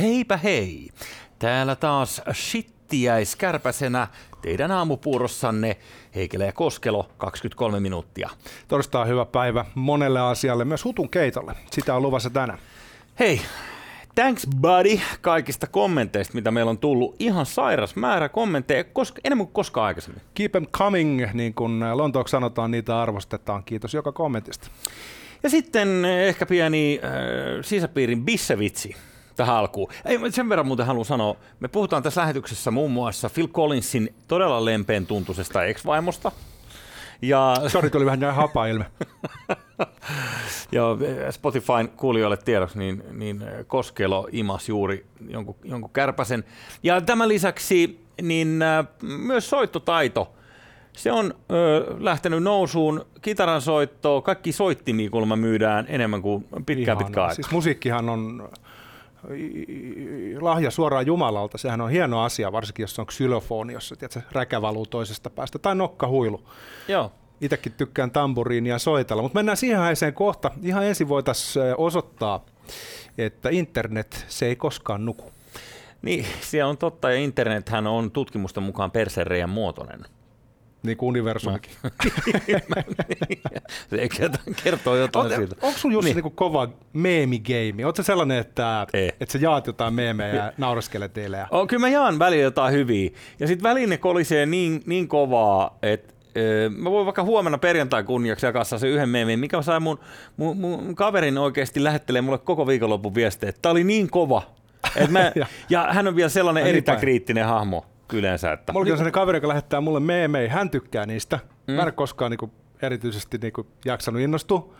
Heipä hei! Täällä taas shittiäiskärpäsenä teidän aamupuurossanne Heikelä ja Koskelo 23 minuuttia. Torstai on hyvä päivä monelle asialle, myös hutun keitolle. Sitä on luvassa tänään. Hei, thanks buddy kaikista kommenteista, mitä meillä on tullut. Ihan sairas määrä kommentteja, koska, enemmän kuin koskaan aikaisemmin. Keep them coming, niin kuin Lontooksi sanotaan, niitä arvostetaan. Kiitos joka kommentista. Ja sitten ehkä pieni äh, sisäpiirin bissevitsi tähän alkuun. Ei, sen verran muuten haluan sanoa, me puhutaan tässä lähetyksessä muun muassa Phil Collinsin todella lempeän tuntuisesta ex-vaimosta. Ja... Sori, tuli vähän näin hapa ilme. ja Spotifyn kuulijoille tiedoksi, niin, niin Koskelo imas juuri jonkun, jonkun kärpäsen. Ja tämän lisäksi niin äh, myös soittotaito – se on ö, lähtenyt nousuun. Kitaran soittoa, kaikki soittimia kuulemma myydään enemmän kuin pitkään pitkään aikaa. Siis musiikkihan on lahja suoraan Jumalalta. Sehän on hieno asia, varsinkin jos on xylofoni, jossa tiedätkö, räkä valuu toisesta päästä, tai nokkahuilu. Joo. Itsekin tykkään tamburiinia soitella, mutta mennään siihen aiheeseen kohta. Ihan ensin voitaisiin osoittaa, että internet, se ei koskaan nuku. Niin, se on totta, ja internethän on tutkimusten mukaan persereijän muotoinen. Niin kuin universumikin. se kertoo jotain on, siitä. Onko sun Jussi niin. niin kova meemigeimi? Oletko sellainen, että, että sä jaat jotain meemejä ja nauraskelet teille? Ja... Oh, kyllä mä jaan välillä jotain hyviä. Ja sitten väline kolisee niin, niin kovaa, että Mä voin vaikka huomenna perjantai kunniaksi jakaa se yhden meemin, mikä sai mun, mun, mun kaverin oikeasti lähettelee mulle koko viikonlopun viestejä, että tää oli niin kova. Et mä, ja hän on vielä sellainen niin erittäin kriittinen hahmo yleensä. Että... Mulla on sellainen kaveri, joka lähettää mulle meemejä, hän tykkää niistä. Mm. Mä en koskaan niinku erityisesti niinku jaksanut innostua,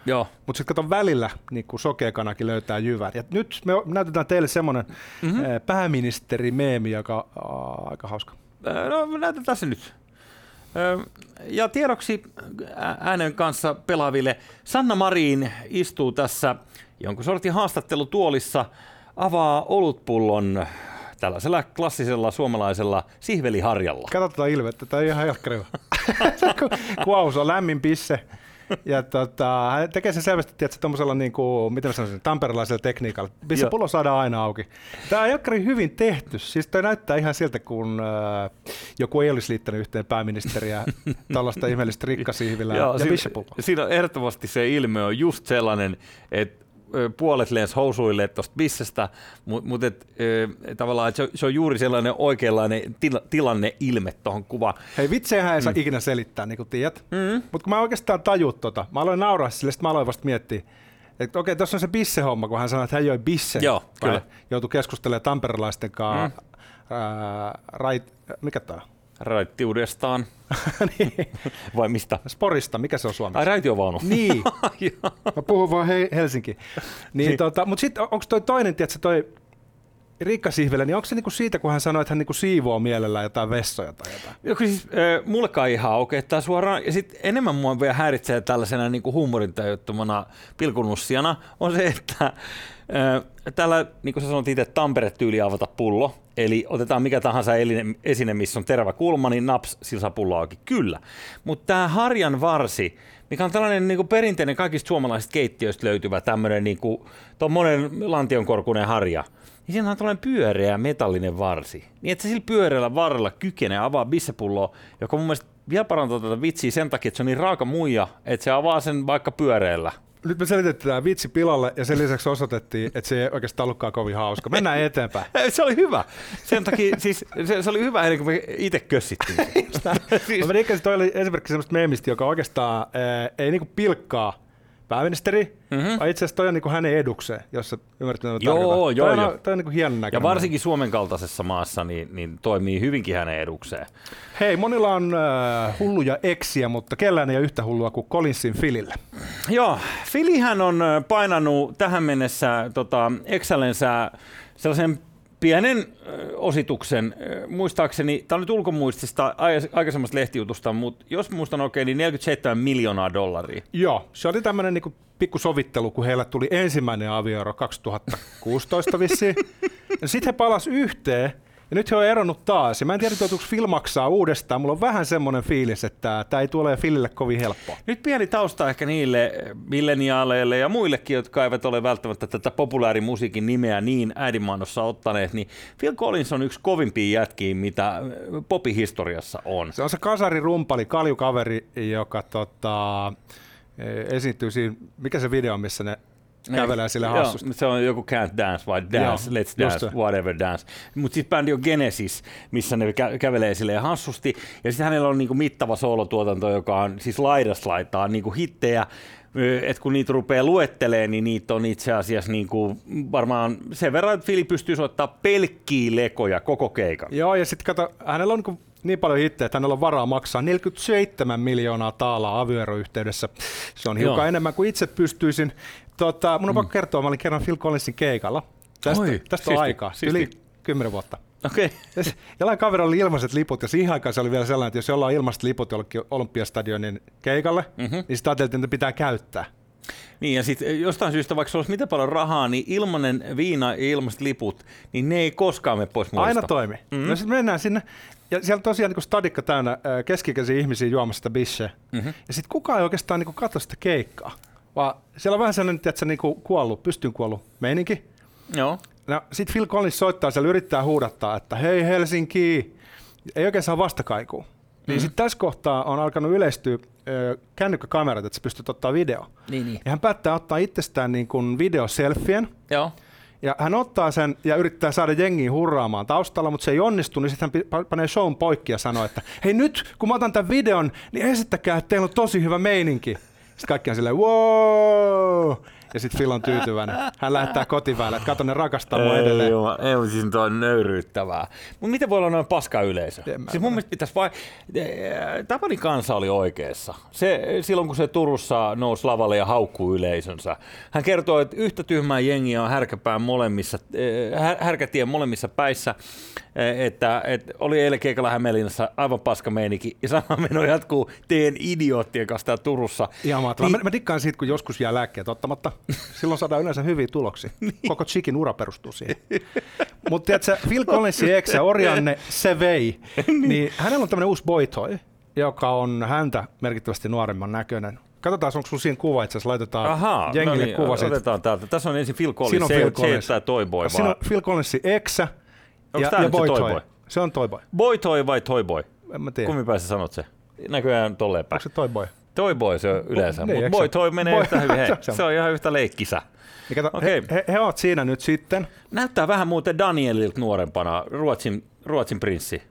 mutta sitten katon välillä niinku sokeakanakin löytää jyvän. Ja nyt me näytetään teille semmoinen mm-hmm. pääministeri-meemi, joka on aika hauska. No näytetään se nyt. Ja tiedoksi äänen kanssa pelaaville, Sanna Marin istuu tässä jonkun sortin haastattelutuolissa, avaa olutpullon tällaisella klassisella suomalaisella sihveliharjalla. Katsotaan ilmettä, tämä on ihan helkkari. Kuvaus on lämmin pisse. Ja tota, hän tekee sen selvästi, että tuommoisella, niin kuin, miten mä sanoisin, tamperelaisella tekniikalla. Missä pullo saadaan aina auki. Tämä on helkkari hyvin tehty. Siis toi näyttää ihan siltä, kun äh, joku ei olisi liittänyt yhteen pääministeriä tällaista ihmeellistä rikkasihvillä ja siinä, siinä on ehdottomasti se ilme on just sellainen, että puolet lens housuille tuosta bissestä, mutta mut et, e, tavallaan se, se on juuri sellainen oikeanlainen tila, tilanne ilme tuohon kuvaan. Hei vitsejähän ei mm. saa ikinä selittää, niin kuin tiedät. Mm. Mutta kun mä oikeastaan tajut tota, mä aloin nauraa sille, sitten mä aloin vasta miettiä, että okei, tuossa on se bisse-homma, kun hän sanoi, että hän joi bisse. Joo, kyllä. Joutui keskustelemaan tamperelaisten kanssa. Mm. Ää, rait, mikä tämä Raittiudestaan. niin. Vai mistä? Sporista, mikä se on Suomessa? Ai raitiovaunu. Niin. Mä puhun vaan he, Helsinki. Niin, niin. Tota, mutta sitten onko toi toinen, tiedätkö, toi Riikka Sihvelä, niin onko se niinku siitä, kun hän sanoi, että hän niinku siivoo mielellään jotain vessoja tai jotain? Joo, siis, äh, mullekaan ihan aukeaa okay, suoraan. Ja sitten enemmän mua vielä häiritsee tällaisena niinku huumorintajuttomana pilkunussiana on se, että täällä, niin kuin sä sanoit itse, Tampere-tyyli avata pullo. Eli otetaan mikä tahansa esine, missä on terävä kulma, niin naps, sillä saa pullo auki. Kyllä. Mutta tämä harjan varsi, mikä on tällainen niin kuin perinteinen kaikista suomalaisista keittiöistä löytyvä tämmöinen niin kuin, monen lantionkorkunen harja – niin siinä on tällainen pyöreä metallinen varsi. Niin että se sillä pyöreällä varrella kykenee avaa bissepulloa, joka mun mielestä vielä parantaa tätä vitsiä sen takia, että se on niin raaka muija, että se avaa sen vaikka pyöreällä. Nyt me selitettiin vitsi pilalle ja sen lisäksi osoitettiin, että se ei oikeastaan ollutkaan kovin hauska. Mennään eteenpäin. se oli hyvä. Sen takia, siis se, se oli hyvä ennen kuin me itse kössittiin. siis. Mä toi oli esimerkiksi semmoista meemistä, joka oikeastaan ää, ei niinku pilkkaa pääministeri, mm-hmm. vai itse asiassa toi on niin kuin hänen edukseen, jos sä ymmärrät, mitä joo, joo, toi joo. On, toi on niin kuin näköinen. Ja varsinkin Suomen kaltaisessa maassa niin, niin toimii hyvinkin hänen edukseen. Hei, monilla on äh, hulluja eksiä, mutta kellään ei ole yhtä hullua kuin Collinsin Filille. Joo, Filihän on äh, painanut tähän mennessä tota, Excellensä sellaisen pienen osituksen. Muistaakseni, tämä on nyt ulkomuistista aikaisemmasta lehtijutusta, mutta jos muistan oikein, niin 47 miljoonaa dollaria. Joo, se oli tämmöinen niin pikku sovittelu, kun heillä tuli ensimmäinen avioero 2016 vissiin. Sitten he palas yhteen Ja nyt he on eronnut taas. Ja mä en tiedä, joutuuko Phil maksaa uudestaan. Mulla on vähän semmoinen fiilis, että tämä ei tule Philille kovin helppoa. Nyt pieni tausta ehkä niille milleniaaleille ja muillekin, jotka eivät ole välttämättä tätä populaarimusiikin nimeä niin äidinmaanossa ottaneet, niin Phil Collins on yksi kovimpia jätkiä, mitä popihistoriassa on. Se on se kasari rumpali, kaljukaveri, joka tota, esiintyy siinä, mikä se video, missä ne kävelee sille hassusti. Joo, se on joku Can't Dance vai Dance, Joo, Let's Dance, Whatever Dance. Mutta sitten bändi on Genesis, missä ne kä- kävelee sille hassusti. Ja sitten hänellä on niinku mittava soolotuotanto, joka on siis laidasta laitaa niinku hittejä, et kun niitä rupeaa luettelee, niin niitä on itse asiassa niin kuin varmaan sen verran, että Fili pystyy soittamaan pelkkiä lekoja koko keikan. Joo, ja sitten kato, hänellä on niin paljon hittejä, että hänellä on varaa maksaa 47 miljoonaa taalaa avioeroyhteydessä. Se on hiukan Joo. enemmän kuin itse pystyisin. Tota, mun on mm. pakko kertoa, mä olin kerran Phil Collinsin keikalla. Tästä, Oi, tästä siisti, on aikaa, siisti. yli kymmenen vuotta. Okei. Okay. Jollain kaverilla oli ilmaiset liput, ja siihen aikaan se oli vielä sellainen, että jos jollain on ilmaiset liput jollekin Olympiastadionin keikalle, mm-hmm. niin sitä ajateltiin, että pitää käyttää. Niin ja sitten jostain syystä, vaikka se olisi mitä paljon rahaa, niin ilmanen viina ja ilmaiset liput, niin ne ei koskaan mene pois muista. Aina toimi. Mm-hmm. No sitten mennään sinne, ja siellä tosiaan niin stadikka täynnä keskikäisiä ihmisiä juomassa sitä bisseä. Mm-hmm. Ja sitten kukaan ei oikeastaan niin katso sitä keikkaa. Vaan siellä on vähän sellainen, että se niinku kuollut, pystyyn kuollut meininki. Joo. No, sitten Phil Collins soittaa siellä, yrittää huudattaa, että hei Helsinki, ei oikein saa vastakaikua. Niin mm-hmm. sitten tässä kohtaa on alkanut yleistyä ö, kännykkäkamerat, että sä pystyt ottaa video. Niin, niin. Ja hän päättää ottaa itsestään niin kuin videoselfien. Joo. Ja hän ottaa sen ja yrittää saada jengiä hurraamaan taustalla, mutta se ei onnistu, niin sitten hän panee shown poikki ja sanoo, että hei nyt, kun mä otan tämän videon, niin esittäkää, että teillä on tosi hyvä meininki. Sitten kaikki on silleen, wow! Ja sitten Phil on tyytyväinen. Hän lähettää kotiväelle, että kato ne rakastaa mua edelleen. Joo, ei, mutta siis tuo on nöyryyttävää. Mutta miten voi olla noin paska yleisö? Siis mun mielestä pitäisi vai... Tapani kansa oli oikeassa. Se, silloin kun se Turussa nousi lavalle ja haukkuu yleisönsä. Hän kertoo, että yhtä tyhmää jengiä on härkäpään molemmissa, härkätien molemmissa päissä. Että, että oli eilen keikalla Hämeenlinnassa aivan paska meininki. Ja sama meno jatkuu teen idioottien kanssa täällä Turussa. Ihan niin, mä, mä dikkaan siitä, kun joskus jää lääkkeet ottamatta. Silloin saadaan yleensä hyviä tuloksia. Niin. Koko Chikin ura perustuu siihen. Mutta tiedätkö, Phil Collinsin eksä, Orianne se vei, niin. niin hänellä on tämmöinen uusi boytoy, joka on häntä merkittävästi nuoremman näköinen. Katsotaan, onko sinulla siinä kuva, itse asiassa laitetaan Ahaa, jengille no niin, kuva. Otetaan täältä. Tässä on ensin Phil Collins, Siinä on Phil Collins. se, Toy Boy. Siinä on Phil Collinsin eksä ja, ja Boy se Toy Boy? Se on Toy Boy. Boy Toy vai Toy Boy? En mä tiedä. Kummin päässä sanot se? Näköjään tolleen päin. Onko se Toy Boy? Toy Boy se on yleensä, niin, mutta Boy Toy menee boy. yhtä hyvin. Hei, se on ihan yhtä leikkisä. Kato, okay. he, he, he ovat siinä nyt sitten. Näyttää vähän muuten Danielilta nuorempana, Ruotsin, Ruotsin prinssi.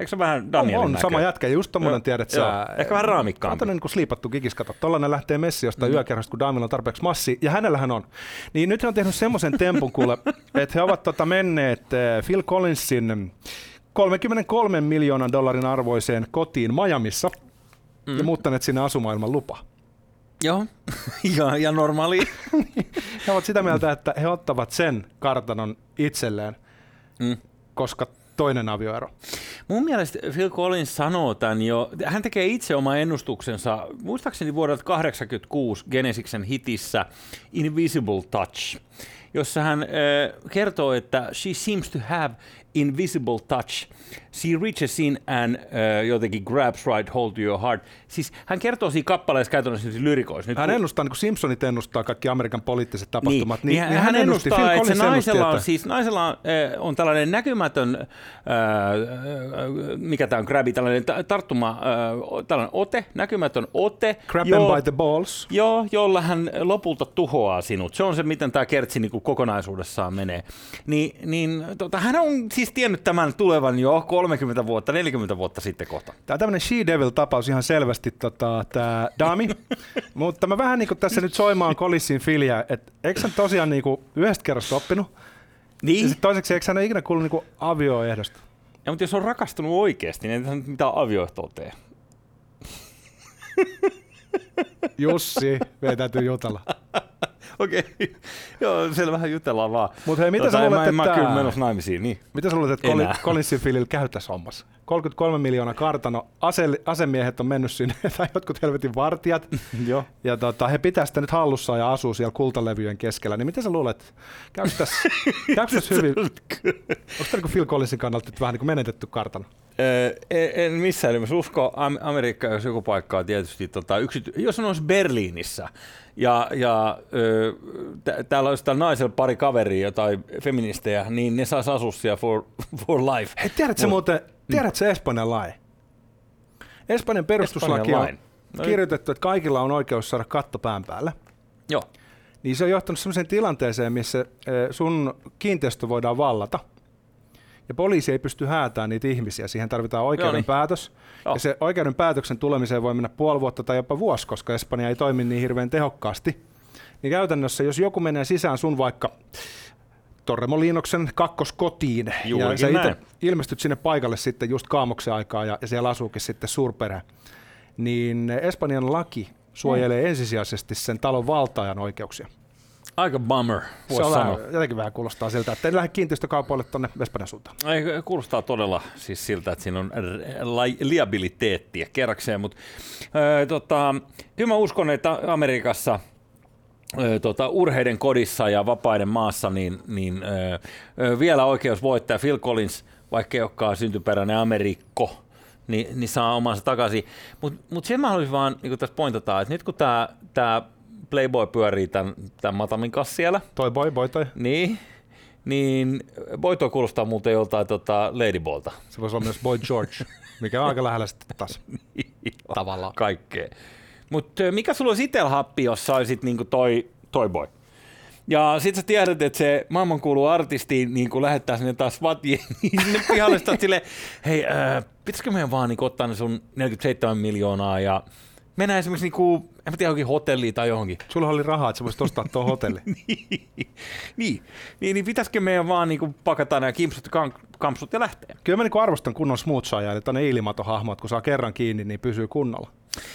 Eikö se vähän Danielin On, on sama jätkä, just tommonen tiedät sä. Ehkä vähän raamikkaampi. On niin kuin sliipattu kikis, kato. Tollainen lähtee messi jostain mm. yökerhosta, kun Daniel on tarpeeksi massi, ja hänellähän on. Niin nyt he on tehnyt semmoisen tempun kuule, että he ovat tota menneet eh, Phil Collinsin 33 miljoonan dollarin arvoiseen kotiin Miamissa mm. ja muuttaneet sinne asumaailman lupa. Joo, ja, ja normaali. he ovat sitä mieltä, että he ottavat sen kartanon itselleen, mm. koska toinen avioero. Mun mielestä Phil Collins sanoo tämän jo, hän tekee itse oma ennustuksensa, muistaakseni vuodelta 1986 Genesiksen hitissä Invisible Touch, jossa hän äh, kertoo, että she seems to have invisible touch – She reaches in and uh, jotenkin grabs right hold to your heart. Siis hän kertoo siinä kappaleessa käytännössä siis lyrikoissa. Nyt, hän kun... ennustaa, niin kuin Simpsonit ennustaa kaikki Amerikan poliittiset tapahtumat. Niin, niin, niin hän, hän ennustaa, että se naisella on, siis naisella on, äh, on tällainen näkymätön, äh, mikä tämä on, grabi, tällainen tarttuma, äh, tällainen ote, näkymätön ote. Grab jo, by the balls. Joo, jolla hän lopulta tuhoaa sinut. Se on se, miten tämä kertsi niin kokonaisuudessaan menee. Ni, niin tota, hän on siis tiennyt tämän tulevan jo 30 vuotta, 40 vuotta sitten kohta. Tämä on tämmöinen She-Devil-tapaus ihan selvästi, tota, tämä Dami. Mutta mä vähän niin kuin tässä nyt soimaan Kolissin filiä, että eikö hän tosiaan niin kuin yhdestä kerrasta oppinut? Niin. Ja toiseksi, eikö hän ole ikinä kuullut niin avioehdosta? Ja, mutta jos on rakastunut oikeasti, niin ei mitään avioehtoa tee. Jussi, meidän täytyy jutella. Okei, joo, siellä vähän jutellaan vaan. Mutta hei, mitä Tota, sä luulet, mä, mä että... kyllä menossa naimisiin, niin. Mitä sä luulet, että Colin. Collinsin Philillä käy tässä hommassa? 33 miljoonaa kartano, ase, asemiehet on mennyt sinne, tai jotkut helvetin vartijat, Joo. ja tota, he pitää sitä nyt hallussaan ja asuu siellä kultalevyjen keskellä. Niin mitä sä luulet, käykö tässä, käykö tässä hyvin? Onko tämä niin Phil Collinsin kannalta nyt vähän niin kuin menetetty kartano? Ö, en, missään nimessä usko Am- Amerikka, jos joku paikka on tietysti, tota, yksity- jos on olisi Berliinissä ja, ja ö, tä- täällä olisi täällä naisella pari kaveria, jotain feministejä, niin ne saisi asua siellä for, for life. Hei, tiedätkö Mut- muuten, tiedätkö Espanjan lain? Espanjan perustuslaki Espanjan on. No, kirjoitettu, että kaikilla on oikeus saada katto pään päällä. Joo. Niin se on johtanut sellaiseen tilanteeseen, missä eh, sun kiinteistö voidaan vallata. Ja poliisi ei pysty häätämään niitä ihmisiä. Siihen tarvitaan oikeuden niin. päätös. Joo. Ja se oikeuden päätöksen tulemiseen voi mennä puoli vuotta tai jopa vuosi, koska Espanja ei toimi niin hirveän tehokkaasti. Niin käytännössä, jos joku menee sisään sun vaikka Torremoliinoksen kakkoskotiin, ja sä itse ilmestyt sinne paikalle sitten just kaamoksen aikaa, ja, ja siellä asuukin sitten suurperä, niin Espanjan laki suojelee ensisijaisesti sen talon valtaajan oikeuksia. Aika bummer, voisi sanoa. vähän, jotenkin vähän kuulostaa siltä, että en lähde kiinteistökaupoille tuonne Espanjan suuntaan. Ei, kuulostaa todella siis siltä, että siinä on li- liabiliteettiä kerrakseen, mutta tota, kyllä mä uskon, että Amerikassa tota, urheiden kodissa ja vapaiden maassa, niin, niin ö, ö, vielä oikeus voittaa Phil Collins, vaikka ei olekaan syntyperäinen Amerikko, niin, niin saa omansa takaisin. Mutta mut sen mä haluaisin vaan niin tässä pointata, että nyt kun tämä Playboy pyörii tämän, tämän Matamin kanssa siellä, Toi boy, boy toi. niin, niin Boito kuulostaa muuten joltain tota Ladybolta. Se voisi olla myös Boy George, mikä on aika lähellä sitten taas. Tavallaan. Kaikkea. Mutta mikä sulla olisi itsellä happi, jos saisit niinku toi, toi boy? Ja sit sä tiedät, että se maailmankuulu artisti niin kuin lähettää sinne taas SWAT-jengiin sinne pihalle, sä silleen, hei, äh, pitäisikö meidän vaan niin ottaa ne sun 47 miljoonaa ja mennään esimerkiksi, niin kuin, en mä tiedä, johonkin hotelliin tai johonkin. Sulla oli rahaa, että sä voisit ostaa tuon hotelli. niin, niin, niin pitäisikö meidän vaan niin kuin pakata nämä kimpsut ja kam- kampsut ja lähteä? Kyllä mä niin arvostan kunnon smoothsaajaa, eli tonne ilmatohahmo, että kun saa kerran kiinni, niin pysyy kunnolla.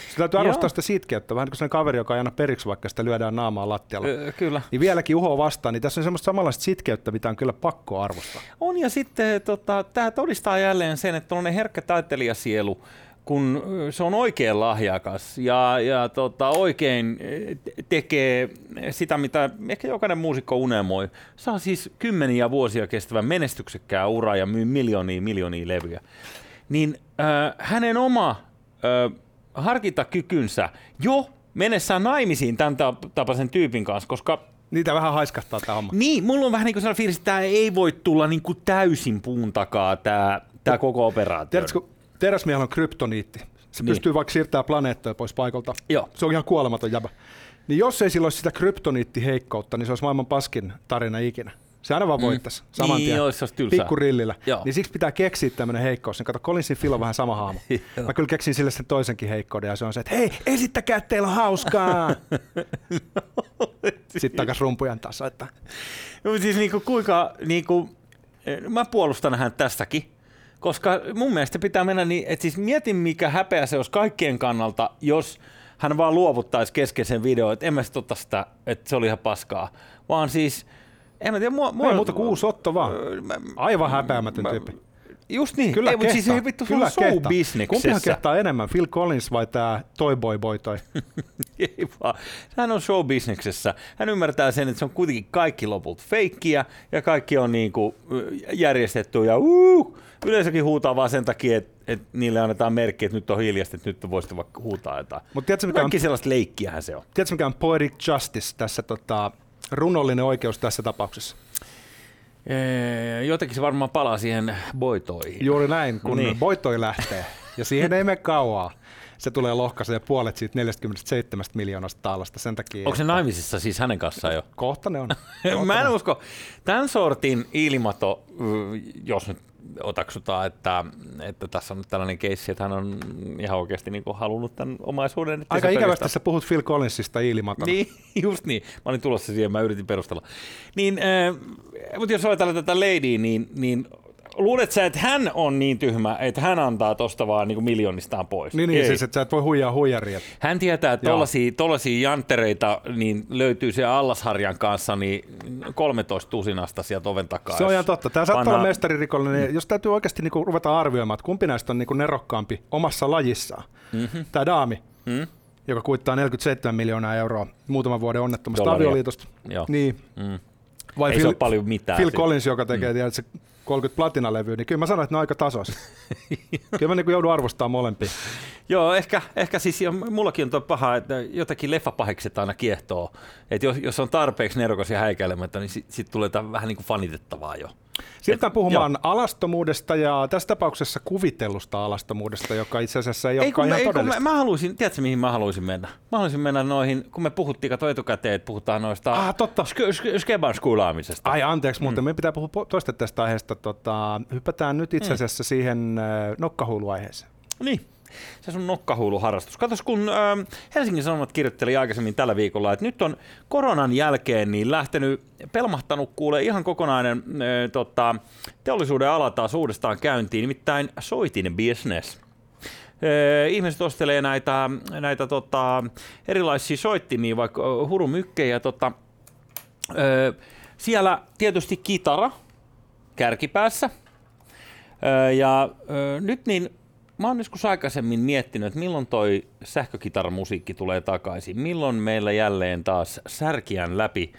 Sitä täytyy arvostaa Joo. sitä sitkeyttä, vähän niin kuin sellainen kaveri, joka ei anna periksi, vaikka sitä lyödään naamaa lattialla. Öö, kyllä. Niin vieläkin uho vastaan, niin tässä on semmoista samanlaista sitkeyttä, mitä on kyllä pakko arvostaa. On ja sitten tota, tämä todistaa jälleen sen, että on herkkä taiteilijasielu, kun se on oikein lahjakas ja, ja tota, oikein te- tekee sitä, mitä ehkä jokainen muusikko unelmoi. Saa siis kymmeniä vuosia kestävän menestyksekkää ura ja myy miljoonia miljoonia levyjä. Niin äh, hänen oma äh, harkintakykynsä jo mennessään naimisiin tämän tap- tapaisen tyypin kanssa, koska Niitä vähän haiskahtaa tämä homma. niin, mulla on vähän niin kuin sellainen fiilis, että tämä ei voi tulla niin kuin täysin puun takaa, tämä, tämä koko operaatio. Tiedätkö, teräsmiehellä on kryptoniitti. Se Niin. pystyy vaikka siirtämään planeettoja pois paikalta. Joo. Se on ihan kuolematon jäbä. Niin jos ei sillä olisi sitä kryptoniittiheikkoutta, niin se olisi maailman paskin tarina ikinä. Se aina vaan voittaisi saman Niin, tien. se tylsää. Pikkurillillä. Joo. Niin siksi pitää keksiä tämmöinen heikkous. Niin kato, Collinsin Phil on vähän sama haamo. Joo. Mä kyllä keksin sille sen toisenkin heikkouden ja se on se, että hei, esittäkää, että teillä on hauskaa. Sitten takas rumpujan taas soittaa. No, siis niinku kuinka, niinku, mä puolustan hän tästäkin, koska mun mielestä pitää mennä niin, että siis mietin mikä häpeä se olisi kaikkien kannalta, jos hän vaan luovuttaisi kesken sen videon, että en mä sit ota sitä, että se oli ihan paskaa, vaan siis, en mä tiedä, mua, mua Ei muuta kuin uusi Otto vaan. Aivan häpeämätön mä- tyyppi. Just niin, Kyllä ei, mutta siis ei vittu, se on Kyllä kehtaa. Kumpihan kehtaa enemmän, Phil Collins vai tämä Toy Boy Boy toi? Ei vaan. Hän on show-bisneksessä. Hän ymmärtää sen, että se on kuitenkin kaikki lopulta feikkiä ja kaikki on niin kuin järjestetty ja uh, yleisökin huutaa vaan sen takia, että, että niille annetaan merkki, että nyt on hiljasta, että nyt voisitte vaikka huutaa jotain. Mutta tiedätkö mikä, on, Kaikki sellaista leikkiähän se on. tiedätkö mikä on poetic justice tässä, tota, runollinen oikeus tässä tapauksessa? Ee, Jotenkin se varmaan palaa siihen boitoihin. Juuri näin, kun Niin. Boitoi lähtee. Ja siihen ei mene kauaa. Se tulee lohkaisee puolet siitä 47 miljoonasta taalasta sen takia. Onko se että naimisissa siis hänen kanssaan jo? Kohta ne on. Mä en usko. Tämän sortin ilmato, jos nyt otaksutaan, että, että tässä on nyt tällainen keissi, että hän on ihan oikeasti niin kuin halunnut tämän omaisuuden. että Aika ikävästi sä puhut Phil Collinsista iilimatona. Niin, just niin. Mä olin tulossa siihen, mä yritin perustella. Niin, äh, mutta jos ajatellaan tätä Ladyä, niin, niin luulet sä, että hän on niin tyhmä, että hän antaa tosta vaan niin miljoonistaan pois? Niin, niin Ei. siis, että sä et voi huijaa huijaria. Hän tietää, että Joo. tollasia, tollasia janttereita niin löytyy se Allasharjan kanssa niin 13 tusinasta sieltä oven takaa. Se on ihan totta. Tämä saattaa pannaan- olla mestaririkollinen. Mm. Jos täytyy oikeasti niinku ruveta arvioimaan, että kumpi näistä on niinku nerokkaampi omassa lajissaan. Mm-hmm. Tämä daami, Mm? joka kuittaa 47 miljoonaa euroa muutaman vuoden onnettomasta Dollaria. avioliitosta. Joo. Niin. Mm. Vai Ei se ole paljon mitään Phil siitä. Collins, joka tekee mm. se 30 platinalevyä, niin kyllä mä sanon, että ne on aika tasoisia. kyllä mä niin joudun arvostamaan molempia. Joo, ehkä, ehkä siis jo, mullakin on tuo paha, että jotakin leffapahikset aina kiehtoo. Että jos, jos on tarpeeksi nerokas ja häikäilemättä, niin sitten sit tulee vähän niin kuin fanitettavaa jo. Siirrytään puhumaan alastomuudesta ja tässä tapauksessa kuvitellusta alastomuudesta, joka itse asiassa ei, Ei, olekaan ihan ei, todellista. mä, mä haluaisin, tiedätkö mihin mä haluaisin mennä? Mä haluaisin mennä noihin, kun me puhuttiin, kato etukäteen, että puhutaan noista Ah, totta. ske, ske, skeban skulaamisesta. Ai anteeksi, muuten mm. meidän pitää puhua toista tästä aiheesta. Tota, hypätään nyt itse asiassa mm. siihen äh, nokkahuuluaiheeseen. Niin. Se sun nokkahuuluharrastus. Katos, kun ähm, Helsingin Sanomat kirjoitteli aikaisemmin tällä viikolla, että nyt on koronan jälkeen niin lähtenyt, pelmahtanut kuule ihan kokonainen äh, tota, teollisuuden ala taas uudestaan käyntiin, nimittäin soitin business. Äh, Ihmiset ostelee näitä, näitä tota, erilaisia soittimia, vaikka äh, hurumykkejä. Tota, äh, siellä tietysti kitara kärkipäässä. Öö, Ja öö, nyt niin, mä oon joskus aikaisemmin miettinyt, että milloin toi sähkökitaramusiikki tulee takaisin. Milloin meillä jälleen taas särkiän läpi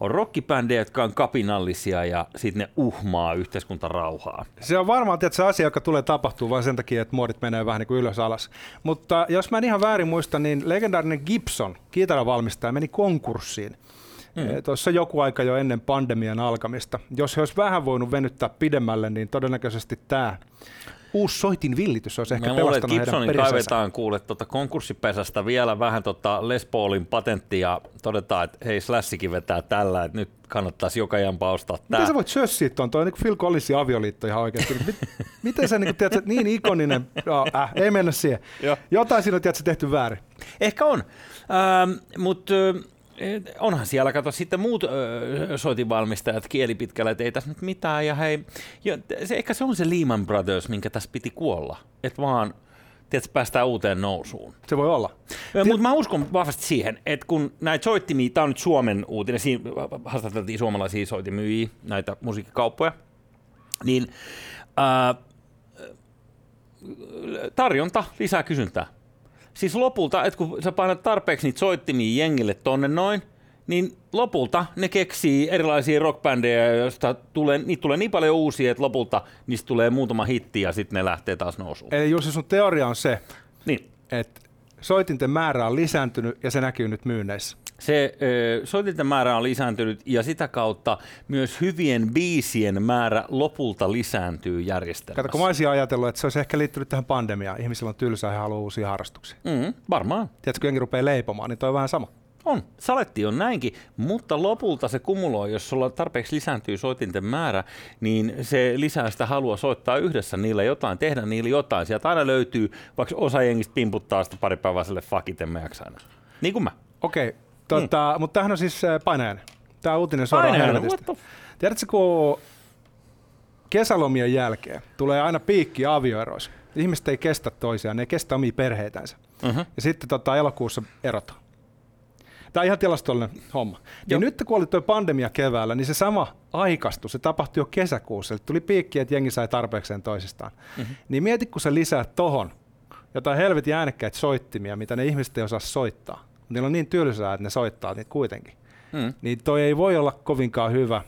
on rockibändejä, jotka on kapinallisia ja sitten ne uhmaa yhteiskuntarauhaa. Se on varmaan tietysti, se asia, joka tulee tapahtua vain sen takia, että muodit menee vähän niin kuin ylös alas. Mutta jos mä en ihan väärin muista, niin legendaarinen Gibson, kitaravalmistaja, meni konkurssiin. Mm. Tuossa joku aika jo ennen pandemian alkamista. Jos he olisi vähän voinut venyttää pidemmälle, niin todennäköisesti tämä uusi soitin villitys olisi ehkä Mä pelastanut heidän Gibsonin kaivetaan kuule tota konkurssipesästä vielä vähän tota Les Paulin patentti ja todetaan, että hei Slashikin vetää tällä, että nyt kannattaisi joka jampa ostaa Miten tää. sä voit sössiä tuon? On niin kuin Phil Collinsin avioliitto ihan oikeasti. Mit, miten sä niin, tiedät, niin ikoninen, no, äh, ei mennä siihen. Jotain siinä on tiedät, tehty väärin. Ehkä on, ähm, mutta onhan siellä, kato sitten muut öö, soitinvalmistajat kielipitkällä, että ei tässä nyt mitään. Ja hei, jo, se, ehkä se on se Lehman Brothers, minkä tässä piti kuolla. Että vaan, tiedätkö, päästään uuteen nousuun. Se voi olla. Mutta mä uskon vahvasti siihen, että kun näitä soittimia, tämä on nyt Suomen uutinen, siinä haastateltiin suomalaisia soitimyyjiä, näitä musiikkikauppoja, niin ää, tarjonta lisää kysyntää. Siis lopulta, että kun sä painat tarpeeksi niitä soittimia jengille tonne noin, niin lopulta ne keksii erilaisia rockbändejä, joista tulee, niitä tulee niin paljon uusia, että lopulta niistä tulee muutama hitti ja sitten ne lähtee taas nousuun. Eli Jussi, sun teoria on se, Niin, että soitinten määrä on lisääntynyt ja se näkyy nyt myynneissä. Se ö, soitinten määrä on lisääntynyt ja sitä kautta myös hyvien biisien määrä lopulta lisääntyy järjestelmässä. Kato, kun mä olisin ajatellut, että se olisi ehkä liittynyt tähän pandemiaan. Ihmisillä on tylsää ja haluaa uusia harrastuksia. Mm, varmaan. Tiedätkö, kun jengi rupeaa leipomaan, niin toi on vähän sama. On. Saletti on näinkin, mutta lopulta se kumuloi, jos sulla tarpeeksi lisääntyy soitinten määrä, niin se lisää sitä halua soittaa yhdessä niillä jotain, tehdä niillä jotain. Sieltä aina löytyy, vaikka osa jengistä pimputtaa sitä pari päivää sille fakit, en mä jaksa enää. Niin kuin mä. Okei, tota, mutta tämähän on siis äh, painajainen. Tämä uutinen suoraan helvetistä. Tiedätkö, kun kesälomien jälkeen tulee aina piikki avioeroissa. Ihmiset ei kestä toisiaan, ne ei kestä omia perheitänsä. Uh-huh. Ja sitten tota, elokuussa erotaan. Tämä on ihan tilastollinen homma. Niin nyt kun oli tuo pandemia keväällä, niin se sama aikastui. Se tapahtui jo kesäkuussa. Eli tuli piikki, että jengi sai tarpeekseen toisistaan. Mm-hmm. Niin mieti, kun sä lisäät tohon jotain helvetin äänekkäitä soittimia, mitä ne ihmiset ei osaa soittaa. Niillä on niin tylsää, että ne soittaa niitä kuitenkin. Mm. Niin toi ei voi olla kovinkaan hyvä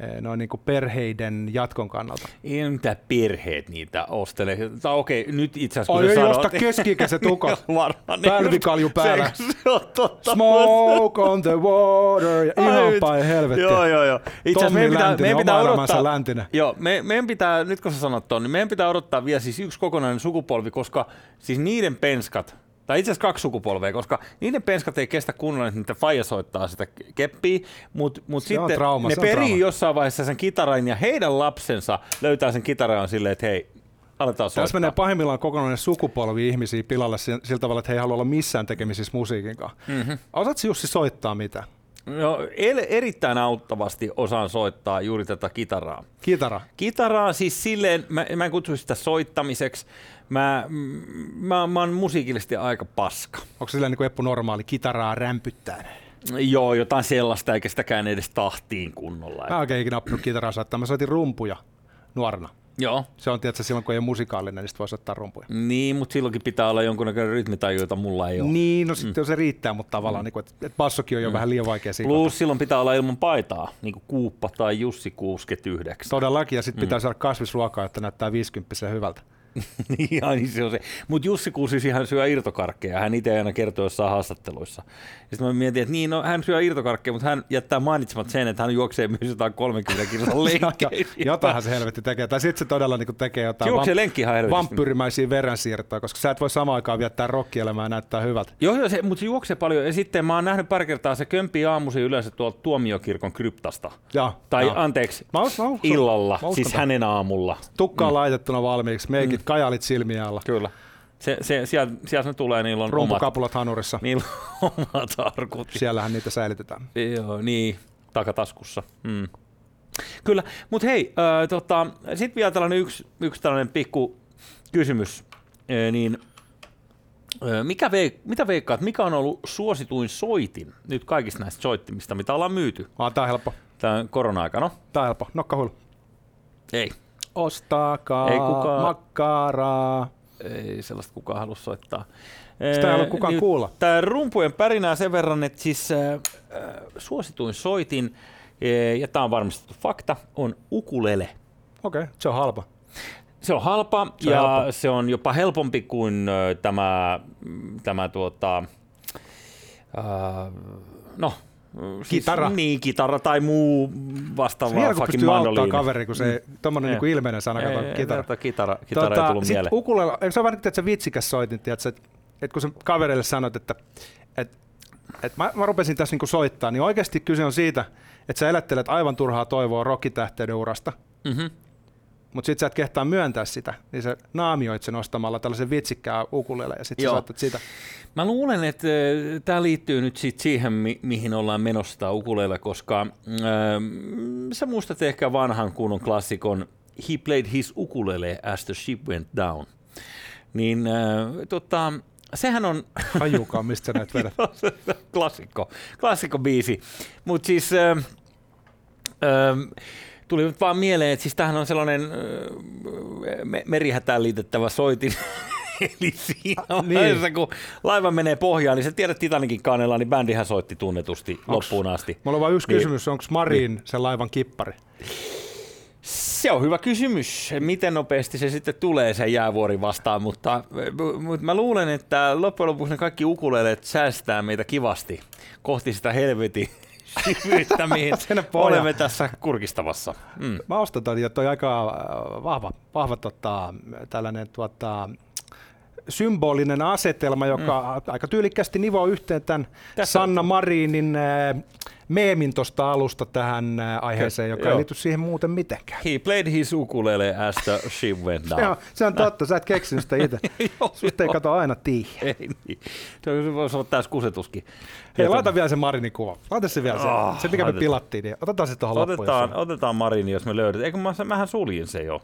eh, noin niin kuin perheiden jatkon kannalta. Ei mitä perheet niitä ostelee. Tai okei, nyt itse asiassa Ai kun ei sä sanot- osta keski-ikäiset ukot. Varmaan. Pälvikalju päällä. Se, se on totta. Smoke on the water. Ja ihan Ai, päin helvettiä. Joo, joo, joo. Itse asiassa meidän pitää, Läntinen, meidän pitää odottaa, läntinen. Joo, me, meidän pitää, nyt kun sä sanot ton, niin meidän pitää odottaa vielä siis yksi kokonainen sukupolvi, koska siis niiden penskat, tai itse asiassa kaksi sukupolvea, koska niiden penskat ei kestä kunnolla, että niitä faija soittaa sitä keppiä, mutta mut sitten trauma, ne perii trauma. jossain vaiheessa sen kitaran ja heidän lapsensa löytää sen kitaran silleen, että hei, aletaan soittaa. Tässä menee pahimmillaan kokonainen sukupolvi ihmisiä pilalle si- sillä tavalla, että he ei halua olla missään tekemisissä musiikin kanssa. Mhm. Mm-hmm. Osaatko Jussi soittaa mitä? No, el, erittäin auttavasti osaan soittaa juuri tätä kitaraa. Kitara. Kitaraa siis silleen, mä, mä en kutsu sitä soittamiseksi, mä, mä, mä oon musiikillisesti aika paska. Onko se silleen niin kuin Eppu normaali, kitaraa rämpyttää? Joo, jotain sellaista, eikä sitäkään edes tahtiin kunnolla. Mä oikein ikinä oppinut kitaraa soittaa. Mä soitin rumpuja nuorena. Joo. Se on tietysti silloin, kun ei ole musikaalinen, niin sit voi soittaa rumpuja. Niin, mutta silloinkin pitää olla jonkunnäköinen rytmitaju, jota mulla ei ole. Niin, no sitten mm. se riittää, mutta tavallaan, mm. niin että et bassokin on jo mm. vähän liian vaikea siitä. Plus silloin pitää olla ilman paitaa, niin kuin Kuuppa tai Jussi 69. Todellakin, ja sitten mm. pitää saada kasvisruokaa, että näyttää 50 hyvältä. niin, niin se on se. Mutta Jussi Kuusis hän syö irtokarkkeja. Hän itse aina kertoo jossain haastatteluissa. Sitten mä mietin, että niin, no, hän syö irtokarkkeja, mutta hän jättää mainitsemat sen, että hän juoksee myös jotain 30 kilsan lenkkejä. Jotainhan se helvetti tekee. Tai sitten se todella niin tekee jotain juoksee vamp- vampyyrimäisiä verensiirtoja, koska sä et voi samaan aikaan viettää rokkielämää ja näyttää hyvältä. Joo, joo se, mutta se juoksee paljon. Ja sitten mä oon nähnyt pari kertaa, se kömpii aamuisin yleensä tuolta tuomiokirkon kryptasta. Ja, tai ja. anteeksi, mä uskon, mä uskon, illalla, mä siis hänen aamulla. Tukka on mm. laitettuna valmiiksi, meikit, mm. kajalit silmiä alla. Kyllä. Se, se, sieltä, sieltä ne tulee, niillä on Rumpukapulat hanurissa. Niillä on omat arkut. Siellähän niitä säilytetään. Joo, niin, takataskussa. Mm. Kyllä, mutta hei, äh, tota, sitten vielä tällainen yksi, yksi tällainen pikku kysymys, äh, niin mikä veik- mitä veikkaat, mikä on ollut suosituin soitin nyt kaikista näistä soittimista, mitä ollaan myyty? Ah, tää on helppo. Tämän korona-aikana. Tää on helppo. Nokkahuilu. Ei. Ostakaa ei kukaan, makkaraa. Ei sellaista kukaan halua soittaa. Sitä ei halua kukaan niin, kuulla. Tämä rumpujen pärinää sen verran, että siis äh, suosituin soitin, ja tämä on varmistettu fakta, on ukulele. Okei, okay, se on halpa. Se on halpa se on ja halpa. se on jopa helpompi kuin äh, tämä, tämä tuota, äh, no Siis, kitara. Niin, kitara tai muu vastaava Vielä kun pystyy auttaa kaveri, kun se mm. tuommoinen niin ilmeinen sana, kato, kitara. Ei, kitara, kitara tota, ei tullut mieleen. Ukulella, se ole vähän että se vitsikäs soitin, tiedätkö, että, että kun se kaverille sanoit, että, että, että mä, mä rupesin tässä niin soittaa, niin oikeasti kyse on siitä, että sä elättelet aivan turhaa toivoa rokkitähteiden urasta. Mm-hmm mutta sitten sä et kehtaa myöntää sitä, niin sä naamioit sen ostamalla tällaisen vitsikkää ukulele ja sitten sä sitä. Mä luulen, että äh, tämä liittyy nyt sit siihen, mi- mihin ollaan menossa ukulele, koska äh, sä muistat ehkä vanhan kunnon klassikon He played his ukulele as the ship went down. Niin äh, tota, sehän on... Hajukaan, mistä sä näet vedät. klassikko, klassikko biisi. Mutta siis... Äh, äh, tuli nyt vaan mieleen, että siis tämähän on sellainen me- merihätään liitettävä soitin. Eli siinä niin. vaiheessa, kun laiva menee pohjaan, niin sä tiedät Titanikin kannella, niin bändihän soitti tunnetusti onks, loppuun asti. Mulla on vain yksi niin, kysymys, onko Marin niin. sen laivan kippari? Se on hyvä kysymys, miten nopeasti se sitten tulee sen jäävuori vastaan, mutta, mutta mä luulen, että loppujen lopuksi ne kaikki ukuleleet säästää meitä kivasti kohti sitä helvetin syvyyttä, mihin olemme tässä kurkistamassa. Mm. Mä ostan ja toi aika äh, vahva, vahva tota, tällainen tuota, symbolinen asetelma, joka mm. aika tyylikkästi nivoo yhteen tämän Tässä Sanna Marinin äh, meemin tuosta alusta tähän äh, aiheeseen, joka ei liity siihen muuten mitenkään. He played his ukulele as the ship went down. Joo, se on totta, sä et keksinyt sitä itse. Susta ei kato aina tiiä. Ei niin. Se voisi olla täys kusetuskin. Hei, laita vielä se Marinin kuva. Laita se vielä, oh, se, se mikä laitetaan. me pilattiin, niin otetaan se tuohon loppuun. Otetaan, otetaan Marini, jos me löydetään. Eikö mä, mähän suljin se jo.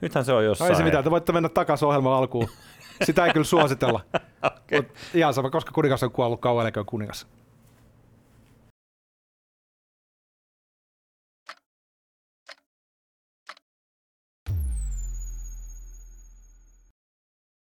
Nythän se on jossain. Ei se mitään, te voitte mennä takaisin ohjelman alkuun. Sitä ei kyllä suositella. okay. Mut ihan sama, koska kuningas on kuollut kauan kuningas.